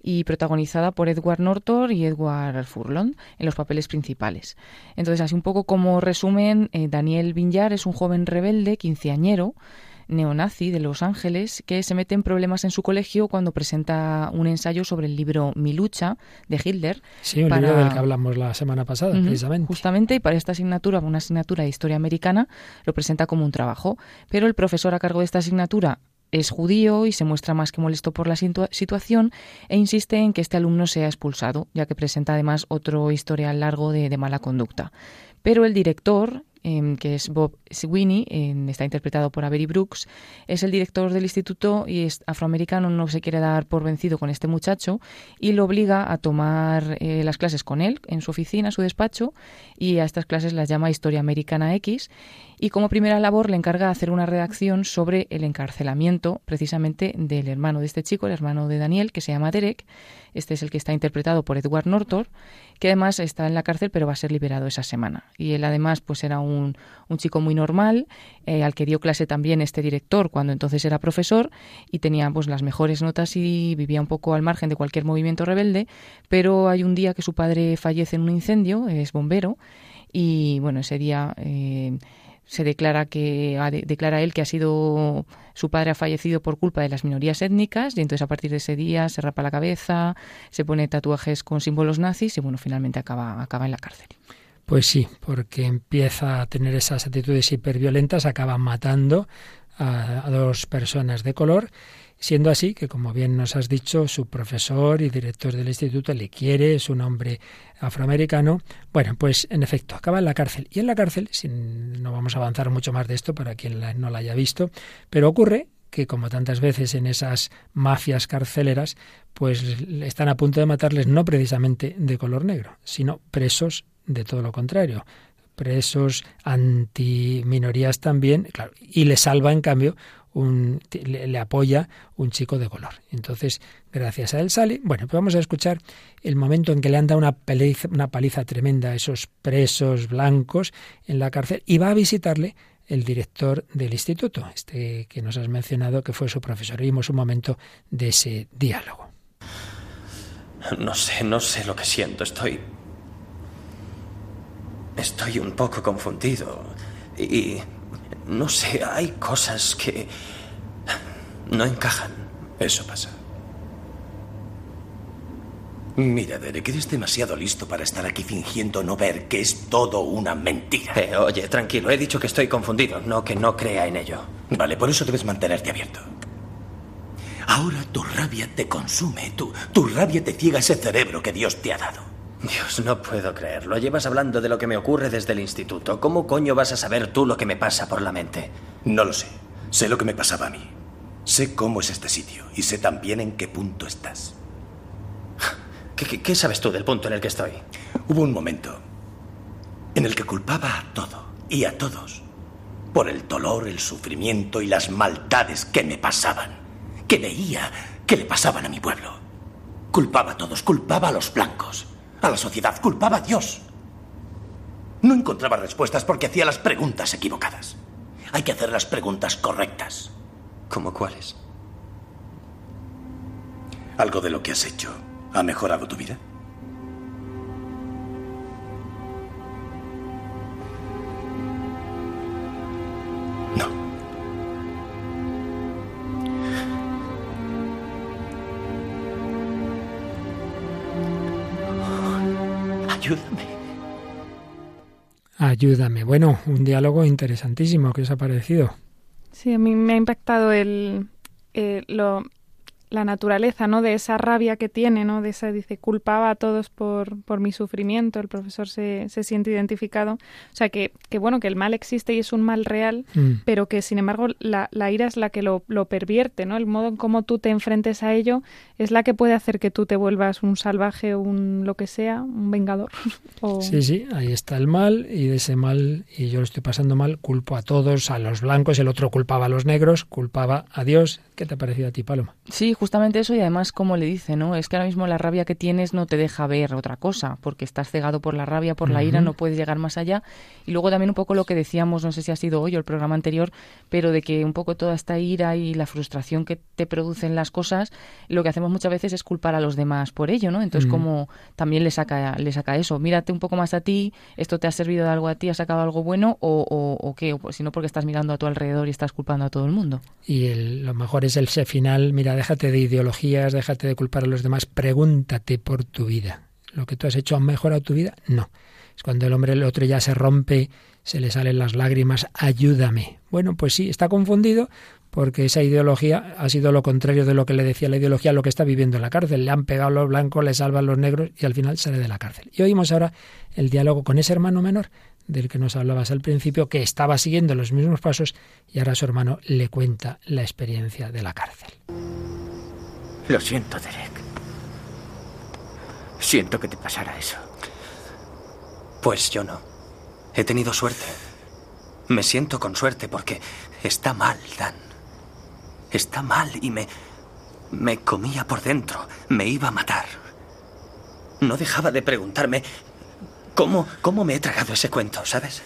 y protagonizada por Edward Norton y Edward Furlong en los papeles principales. Entonces, así un poco como resumen, eh, Daniel Vinyar es un joven rebelde, quinceañero, neonazi de Los Ángeles que se mete en problemas en su colegio cuando presenta un ensayo sobre el libro Mi lucha de Hitler. Sí, un libro del que hablamos la semana pasada, precisamente. Justamente, y para esta asignatura, una asignatura de historia americana, lo presenta como un trabajo. Pero el profesor a cargo de esta asignatura es judío y se muestra más que molesto por la situación e insiste en que este alumno sea expulsado, ya que presenta además otro historial largo de, de mala conducta. Pero el director em, que es Bob Sweeney, está interpretado por Avery Brooks, es el director del instituto y es afroamericano, no se quiere dar por vencido con este muchacho y lo obliga a tomar eh, las clases con él en su oficina, su despacho, y a estas clases las llama Historia Americana X y como primera labor le encarga hacer una redacción sobre el encarcelamiento precisamente del hermano de este chico, el hermano de Daniel, que se llama Derek. Este es el que está interpretado por Edward Norton, que además está en la cárcel pero va a ser liberado esa semana. Y él además pues era un, un chico muy normal, eh, al que dio clase también este director cuando entonces era profesor y tenía pues las mejores notas y vivía un poco al margen de cualquier movimiento rebelde, pero hay un día que su padre fallece en un incendio, es bombero, y bueno, ese día... Eh, se declara que declara él que ha sido su padre ha fallecido por culpa de las minorías étnicas y entonces a partir de ese día se rapa la cabeza, se pone tatuajes con símbolos nazis y bueno, finalmente acaba acaba en la cárcel. Pues sí, porque empieza a tener esas actitudes hiperviolentas, acaba matando a, dos personas de color Siendo así que, como bien nos has dicho, su profesor y director del instituto le quiere, es un hombre afroamericano. Bueno, pues en efecto, acaba en la cárcel. Y en la cárcel, sin, no vamos a avanzar mucho más de esto para quien no la haya visto, pero ocurre que como tantas veces en esas mafias carceleras, pues están a punto de matarles no precisamente de color negro, sino presos de todo lo contrario, presos anti-minorías también, claro, y le salva en cambio un, le, apoya un chico de color. Entonces, gracias a él sale. Bueno, pues vamos a escuchar el momento en que le han dado una paliza, una paliza tremenda a esos presos blancos en la cárcel y va a visitarle el director del instituto, este que nos has mencionado que fue su profesor. Vimos un momento de ese diálogo. No sé, no sé lo que siento. Estoy. Estoy un poco confundido. Y no sé, hay cosas que no encajan. Eso pasa. Mira, Derek, eres demasiado listo para estar aquí fingiendo no ver que es todo una mentira. Eh, oye, tranquilo, he dicho que estoy confundido, no que no crea en ello. Vale, por eso debes mantenerte abierto. Ahora tu rabia te consume, tu, tu rabia te ciega ese cerebro que Dios te ha dado. Dios, no puedo creerlo. Llevas hablando de lo que me ocurre desde el instituto. ¿Cómo coño vas a saber tú lo que me pasa por la mente? No lo sé. Sé lo que me pasaba a mí. Sé cómo es este sitio y sé también en qué punto estás. ¿Qué, sabes tú del punto en el que estoy? Hubo un momento en el que culpaba a todo y a todos por el dolor, el sufrimiento y las maldades que me pasaban, que veía que le pasaban a mi pueblo. Culpaba a todos, culpaba a los blancos, a la sociedad, culpaba a Dios. No encontraba respuestas porque hacía las preguntas equivocadas. Hay que hacer las preguntas correctas. ¿Cómo cuáles? ¿Algo de lo que has hecho ha mejorado tu vida? Ayúdame. Bueno, un diálogo interesantísimo. ¿Qué os ha parecido? Sí, a mí me ha impactado el, eh, lo, la naturaleza, ¿no? De esa rabia que tiene, ¿no? De esa, dice, culpaba a todos por, por mi sufrimiento, el profesor se, se siente identificado. O sea, que, que, bueno, que el mal existe y es un mal real, mm. pero que, sin embargo, la, la, ira es la que lo, lo pervierte, ¿no? El modo en cómo tú te enfrentes a ello es la que puede hacer que tú te vuelvas un salvaje un lo que sea, un vengador. Sí, sí, ahí está el mal y de ese mal, y yo lo estoy pasando mal, culpo a todos, a los blancos, el otro culpaba a los negros, culpaba a Dios. ¿Qué te ha parecido a ti, Paloma? Sí, justamente eso y además como le dice, ¿no? Es que ahora mismo la rabia que tienes no te deja ver otra cosa, porque estás cegado por la rabia, por la ira, no puedes llegar más allá. Y luego también un poco lo que decíamos, no sé si ha sido hoy o el programa anterior, pero de que un poco toda esta ira y la frustración que te producen las cosas, lo que hacemos muchas veces es culpar a los demás por ello, ¿no? Entonces como también le saca, le saca eso, mírate un poco más a ti, esto te ha servido de algo a ti, ha sacado algo bueno o, o, qué, o, pues, si no porque estás mirando a tu alrededor y estás culpando a todo el mundo. Y lo mejor es el final, mira, déjate de ideología déjate de culpar a los demás, pregúntate por tu vida. ¿Lo que tú has hecho ha mejorado tu vida? No. Es cuando el hombre, el otro ya se rompe, se le salen las lágrimas, ayúdame. Bueno, pues sí, está confundido porque esa ideología ha sido lo contrario de lo que le decía la ideología, lo que está viviendo en la cárcel. Le han pegado los blancos, le salvan los negros y al final sale de la cárcel. Y oímos ahora el diálogo con ese hermano menor del que nos hablabas al principio, que estaba siguiendo los mismos pasos y ahora su hermano le cuenta la experiencia de la cárcel. Lo siento, Derek. Siento que te pasara eso. Pues yo no. He tenido suerte. Me siento con suerte porque está mal, Dan. Está mal y me... me comía por dentro. Me iba a matar. No dejaba de preguntarme cómo, cómo me he tragado ese cuento, ¿sabes?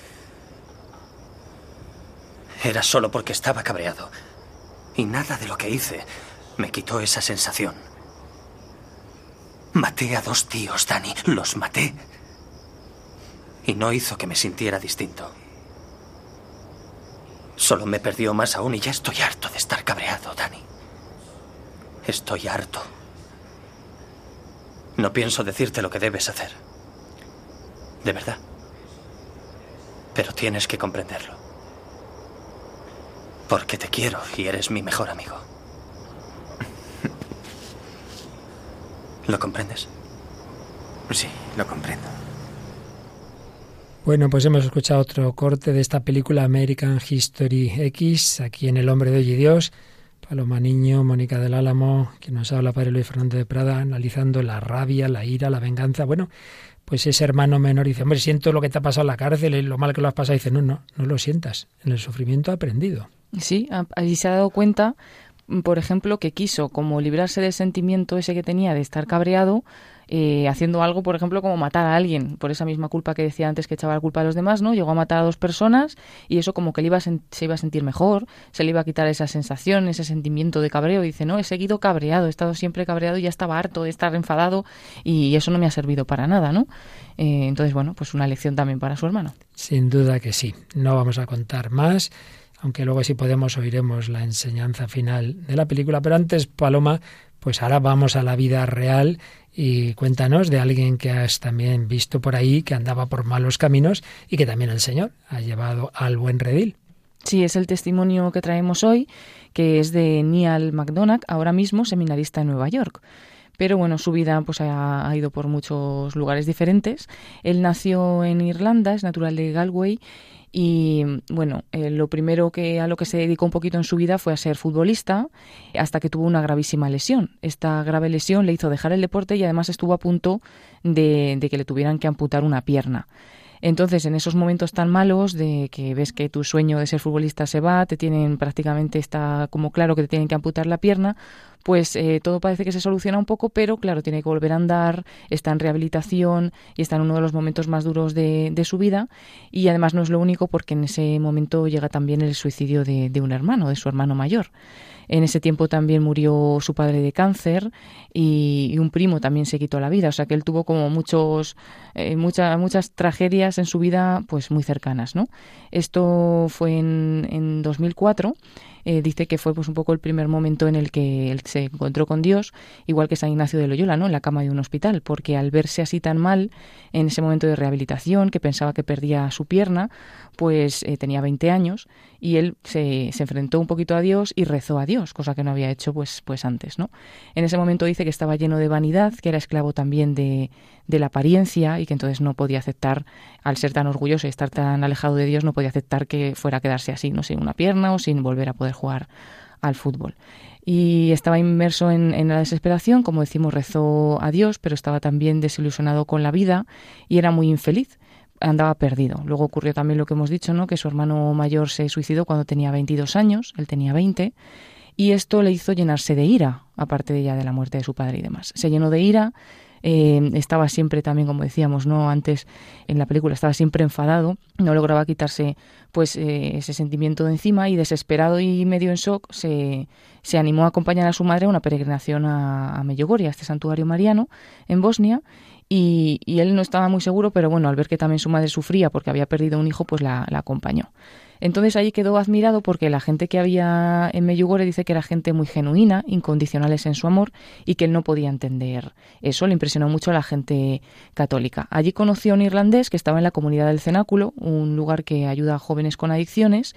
Era solo porque estaba cabreado. Y nada de lo que hice me quitó esa sensación. Maté a dos tíos, Dani. Los maté. Y no hizo que me sintiera distinto. Solo me perdió más aún y ya estoy harto de estar cabreado, Dani. Estoy harto. No pienso decirte lo que debes hacer. De verdad. Pero tienes que comprenderlo. Porque te quiero y eres mi mejor amigo. ¿Lo comprendes? Sí, lo comprendo. Bueno, pues hemos escuchado otro corte de esta película American History X, aquí en El Hombre de Hoy y Dios. Paloma Niño, Mónica del Álamo, que nos habla Padre Luis Fernando de Prada, analizando la rabia, la ira, la venganza. Bueno, pues ese hermano menor dice, hombre, siento lo que te ha pasado en la cárcel y lo mal que lo has pasado. Y dice, no, no, no lo sientas. En el sufrimiento ha aprendido. Sí, ahí se ha dado cuenta, por ejemplo, que quiso como librarse del sentimiento ese que tenía de estar cabreado, eh, haciendo algo, por ejemplo, como matar a alguien, por esa misma culpa que decía antes que echaba la culpa a los demás, ¿no? Llegó a matar a dos personas y eso como que le iba se iba a sentir mejor, se le iba a quitar esa sensación, ese sentimiento de cabreo. dice, no, he seguido cabreado, he estado siempre cabreado y ya estaba harto de estar enfadado y eso no me ha servido para nada, ¿no? Eh, entonces, bueno, pues una lección también para su hermano. Sin duda que sí. No vamos a contar más aunque luego si podemos oiremos la enseñanza final de la película. Pero antes, Paloma, pues ahora vamos a la vida real y cuéntanos de alguien que has también visto por ahí, que andaba por malos caminos y que también el Señor ha llevado al buen redil. Sí, es el testimonio que traemos hoy, que es de Neal McDonagh, ahora mismo seminarista en Nueva York pero bueno, su vida pues ha, ha, ido por muchos lugares diferentes. Él nació en Irlanda, es natural de Galway y bueno, eh, lo primero que a lo que se dedicó un poquito en su vida fue a ser futbolista hasta que tuvo una gravísima lesión. Esta grave lesión le hizo dejar el deporte y además estuvo a punto de, de que le tuvieran que amputar una pierna. Entonces, en esos momentos tan malos de que ves que tu sueño de ser futbolista se va, te tienen prácticamente está como claro que te tienen que amputar la pierna, pues eh, todo parece que se soluciona un poco, pero claro, tiene que volver a andar, está en rehabilitación y está en uno de los momentos más duros de, su vida. Y además no es lo único porque en ese momento llega también el suicidio de, de un hermano, de su hermano mayor. En ese tiempo también murió su padre de cáncer y, un primo también se quitó la vida. O sea que él tuvo como muchos, eh, muchas, muchas tragedias en su vida pues muy cercanas. ¿no? Esto fue en, en 2004 eh, dice que fue pues un poco el primer momento en el que él se encontró con Dios, igual que San Ignacio de Loyola, ¿no? En la cama de un hospital, porque al verse así tan mal en ese momento de rehabilitación, que pensaba que perdía su pierna, pues eh, tenía 20 años y él se, se, enfrentó un poquito a Dios y rezó a Dios, cosa que no había hecho pues, pues antes, ¿no? En ese momento dice que estaba lleno de vanidad, que era esclavo también de, de la apariencia y que entonces no podía aceptar, al ser tan orgulloso y estar tan alejado de Dios, no podía aceptar que fuera a quedarse así, no sin una pierna o sin volver a poder jugar al fútbol. Y estaba inmerso en, en, la desesperación, como decimos, rezó a Dios, pero estaba también desilusionado con la vida y era muy infeliz. Andaba perdido. Luego ocurrió también lo que hemos dicho, ¿no? Que su hermano mayor se suicidó cuando tenía 22 años, él tenía 20, y esto le hizo llenarse de ira, aparte de ya de la muerte de su padre y demás. Se llenó de ira, eh, estaba siempre también, como decíamos, no antes en la película, estaba siempre enfadado, no lograba quitarse pues eh, ese sentimiento de encima y desesperado y medio en shock se, se animó a acompañar a su madre a una peregrinación a, a a este santuario mariano en Bosnia, y, él no estaba muy seguro, pero bueno, al ver que también su madre sufría porque había perdido un hijo, pues la, acompañó. Entonces allí quedó admirado porque la gente que había en Meyugore dice que era gente muy genuina, incondicionales en su amor y que él no podía entender eso. Le impresionó mucho a la gente católica. Allí conoció a un irlandés que estaba en la comunidad del Cenáculo, un lugar que ayuda a jóvenes con adicciones,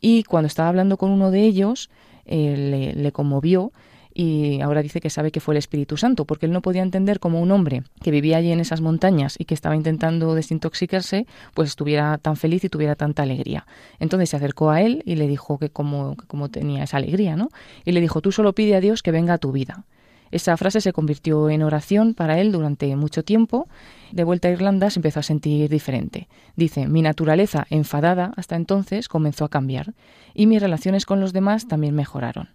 y cuando estaba hablando con uno de ellos, eh, le conmovió y ahora dice que sabe que fue el Espíritu Santo, porque él no podía entender cómo un hombre que vivía allí en esas montañas y que estaba intentando desintoxicarse, pues estuviera tan feliz y tuviera tanta alegría. Entonces se acercó a él y le dijo que cómo, que tenía esa alegría, ¿no? Y le dijo, tú solo pide a Dios que venga a tu vida. Esa frase se convirtió en oración para él durante mucho tiempo. De vuelta a Irlanda se empezó a sentir diferente. Dice, mi naturaleza enfadada hasta entonces comenzó a cambiar y mis relaciones con los demás también mejoraron.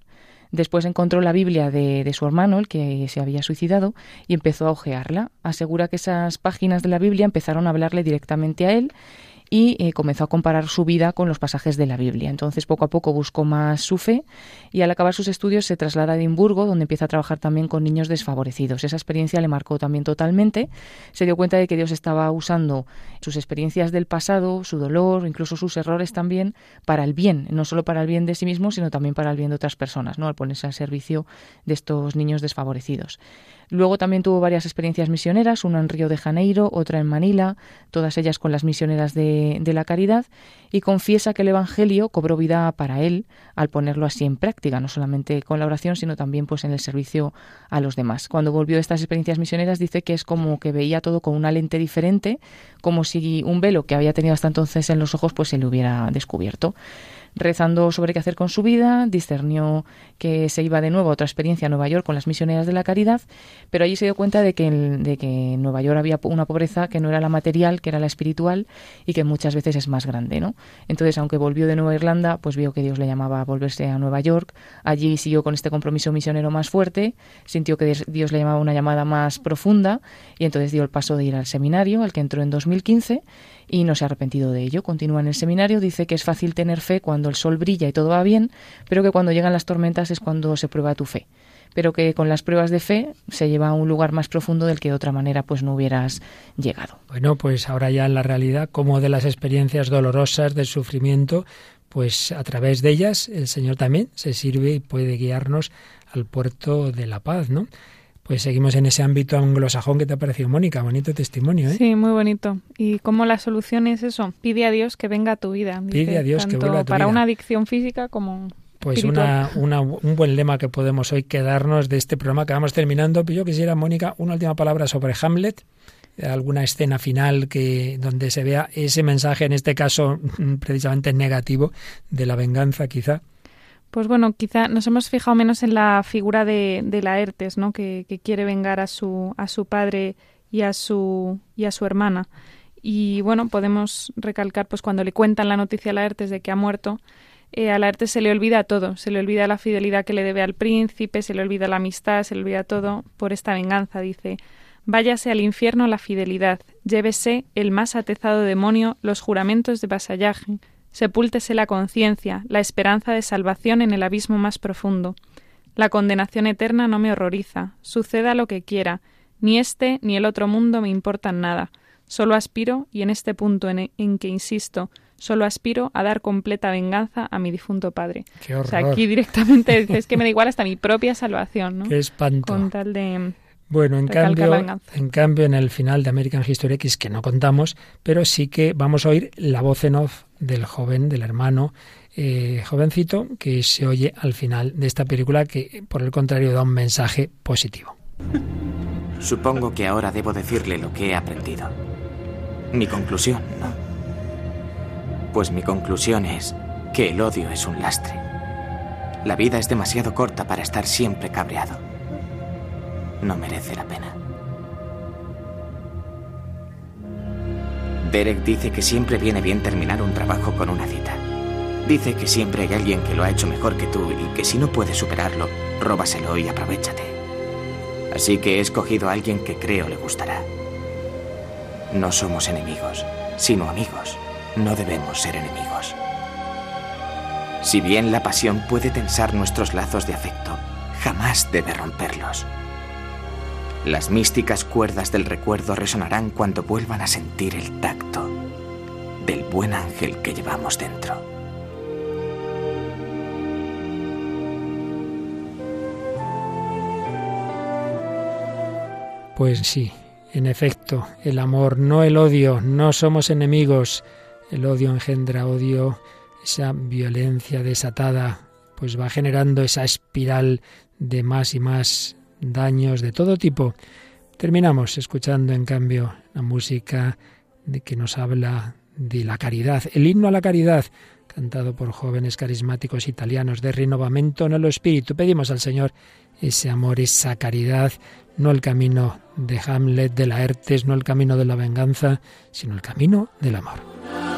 Después encontró la Biblia de, su hermano, el que se había suicidado, y empezó a ojearla. Asegura que esas páginas de la Biblia empezaron a hablarle directamente a él y eh, comenzó a comparar su vida con los pasajes de la Biblia. Entonces poco a poco buscó más su fe y al acabar sus estudios se traslada a Edimburgo, donde empieza a trabajar también con niños desfavorecidos. Esa experiencia le marcó también totalmente. Se dio cuenta de que Dios estaba usando sus experiencias del pasado, su dolor, incluso sus errores también, para el bien, no solo para el bien de sí mismo, sino también para el bien de otras personas, ¿no? al ponerse al servicio de estos niños desfavorecidos. Luego también tuvo varias experiencias misioneras, una en Río de Janeiro, otra en Manila, todas ellas con las misioneras de, la caridad, y confiesa que el Evangelio cobró vida para él al ponerlo así en práctica, no solamente con la oración, sino también pues en el servicio a los demás. Cuando volvió a estas experiencias misioneras dice que es como que veía todo con una lente diferente, como si un velo que había tenido hasta entonces en los ojos pues se le hubiera descubierto rezando sobre qué hacer con su vida, discernió que se iba de nuevo a otra experiencia a Nueva York con las misioneras de la caridad, pero allí se dio cuenta de que, de que en Nueva York había una pobreza que no era la material, que era la espiritual y que muchas veces es más grande, ¿no? Entonces, aunque volvió de Nueva Irlanda, pues vio que Dios le llamaba a volverse a Nueva York, allí siguió con este compromiso misionero más fuerte, sintió que Dios le llamaba una llamada más profunda y entonces dio el paso de ir al seminario, al que entró en 2015 y no se ha arrepentido de ello. Continúa en el seminario, dice que es fácil tener fe cuando el sol brilla y todo va bien, pero que cuando llegan las tormentas es cuando se prueba tu fe. Pero que con las pruebas de fe se lleva a un lugar más profundo del que de otra manera pues no hubieras llegado. Bueno, pues ahora ya en la realidad, como de las experiencias dolorosas del sufrimiento, pues a través de ellas el Señor también se sirve y puede guiarnos al puerto de la paz, ¿no? Pues seguimos en ese ámbito anglosajón que te ha parecido, Mónica. Bonito testimonio, ¿eh? Sí, muy bonito. Y cómo la solución es eso, pide a Dios que venga a tu vida. pide a Dios que venga a tu para una adicción física como pues una, un buen lema que podemos hoy quedarnos de este programa que vamos terminando. Yo quisiera, Mónica, una última palabra sobre Hamlet, alguna escena final que donde se vea ese mensaje, en este caso precisamente negativo, de la venganza, quizá. Pues bueno, quizá nos hemos fijado menos en la figura de, de Laertes, ¿no? Que, quiere vengar a su, a su padre y a su, y a su hermana. Y bueno, podemos recalcar, pues cuando le cuentan la noticia a Laertes de que ha muerto, eh, a Laertes se le olvida todo, se le olvida la fidelidad que le debe al príncipe, se le olvida la amistad, se le olvida todo por esta venganza, dice. Váyase al infierno la fidelidad, llévese el más atezado demonio los juramentos de vasallaje, Sepúltese la conciencia, la esperanza de salvación en el abismo más profundo. La condenación eterna no me horroriza, suceda lo que quiera, ni este ni el otro mundo me importan nada. Solo aspiro, y en este punto en, en que insisto, solo aspiro a dar completa venganza a mi difunto padre. Qué horror. O sea, aquí directamente dices que me da igual hasta mi propia salvación, ¿no? Qué espanto. Con tal de bueno, en cambio, en cambio, en el final de American History X, que no contamos, pero sí que vamos a oír la voz en off del joven, del hermano eh, jovencito, que se oye al final de esta película, que por el contrario da un mensaje positivo. Supongo que ahora debo decirle lo que he aprendido. Mi conclusión, ¿no? Pues mi conclusión es que el odio es un lastre. La vida es demasiado corta para estar siempre cabreado no merece la pena. Derek dice que siempre viene bien terminar un trabajo con una cita. Dice que siempre hay alguien que lo ha hecho mejor que tú y que si no puedes superarlo, róbaselo y aprovechate. Así que he escogido a alguien que creo le gustará. No somos enemigos, sino amigos. No debemos ser enemigos. Si bien la pasión puede tensar nuestros lazos de afecto, jamás debe romperlos. Las místicas cuerdas del recuerdo resonarán cuando vuelvan a sentir el tacto del buen ángel que llevamos dentro. Pues sí, en efecto, el amor, no el odio, no somos enemigos. El odio engendra odio, esa violencia desatada, pues va generando esa espiral de más y más daños de todo tipo. Terminamos escuchando, en cambio, la música de que nos habla de la caridad, el himno a la caridad, cantado por jóvenes carismáticos italianos de renovamiento en el espíritu. Pedimos al Señor ese amor, esa caridad, no el camino de Hamlet, de Laertes, no el camino de la venganza, sino el camino del amor.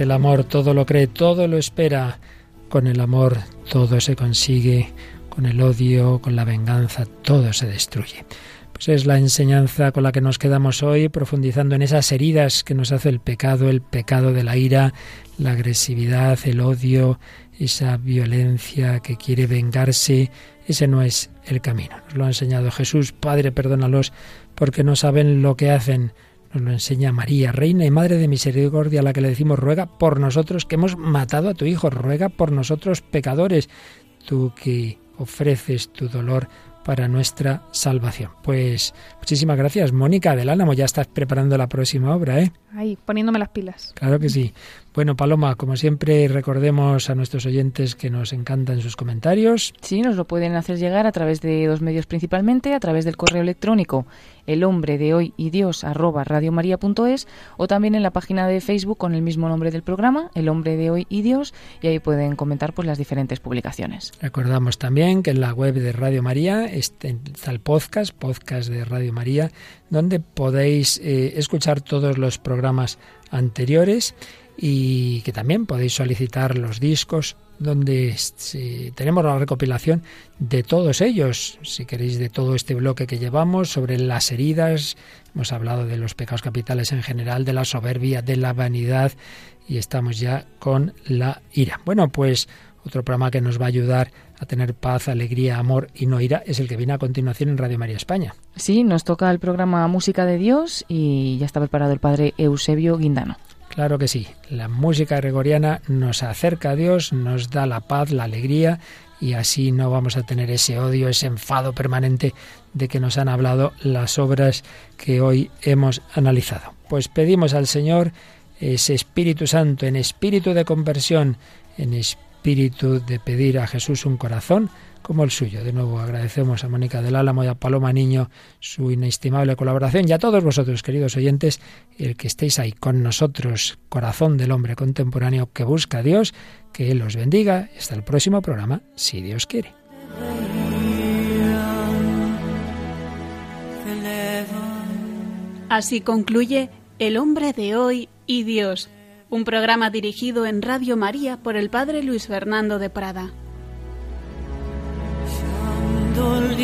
El amor todo lo cree, todo lo espera. Con el amor todo se consigue, con el odio, con la venganza, todo se destruye. Pues es la enseñanza con la que nos quedamos hoy, profundizando en esas heridas que nos hace el pecado, el pecado de la ira, la agresividad, el odio, esa violencia que quiere vengarse. Ese no es el camino. Nos lo ha enseñado Jesús. Padre, perdónalos porque no saben lo que hacen. Nos lo enseña María, Reina y Madre de Misericordia, a la que le decimos, ruega por nosotros que hemos matado a tu Hijo, ruega por nosotros pecadores, tú que ofreces tu dolor para nuestra salvación. Pues muchísimas gracias, Mónica del Álamo, ya estás preparando la próxima obra, ¿eh? Ahí, poniéndome las pilas. Claro que sí. Bueno, Paloma, como siempre, recordemos a nuestros oyentes que nos encantan sus comentarios. Sí, nos lo pueden hacer llegar a través de dos medios principalmente, a través del correo electrónico el hombre de hoy y Dios arroba radiomaria.es o también en la página de Facebook con el mismo nombre del programa, El hombre de hoy y Dios, y ahí pueden comentar pues las diferentes publicaciones. Recordamos también que en la web de Radio María está el podcast, podcast de Radio María, donde podéis eh, escuchar todos los programas anteriores y que también podéis solicitar los discos donde tenemos la recopilación de todos ellos, si queréis, de todo este bloque que llevamos sobre las heridas. Hemos hablado de los pecados capitales en general, de la soberbia, de la vanidad y estamos ya con la ira. Bueno, pues otro programa que nos va a ayudar a tener paz, alegría, amor y no ira es el que viene a continuación en Radio María España. Sí, nos toca el programa Música de Dios y ya está preparado el padre Eusebio Guindano. Claro que sí, la música gregoriana nos acerca a Dios, nos da la paz, la alegría y así no vamos a tener ese odio, ese enfado permanente de que nos han hablado las obras que hoy hemos analizado. Pues pedimos al Señor ese Espíritu Santo en espíritu de conversión, en espíritu de pedir a Jesús un corazón como el suyo. De nuevo agradecemos a Mónica del Álamo y a Paloma Niño su inestimable colaboración y a todos vosotros, queridos oyentes, el que estéis ahí con nosotros, corazón del hombre contemporáneo que busca a Dios, que Él os bendiga. Hasta el próximo programa, si Dios quiere. Así concluye El hombre de hoy y Dios un programa dirigido en Radio María por el Padre Luis Fernando de Prada. cuando el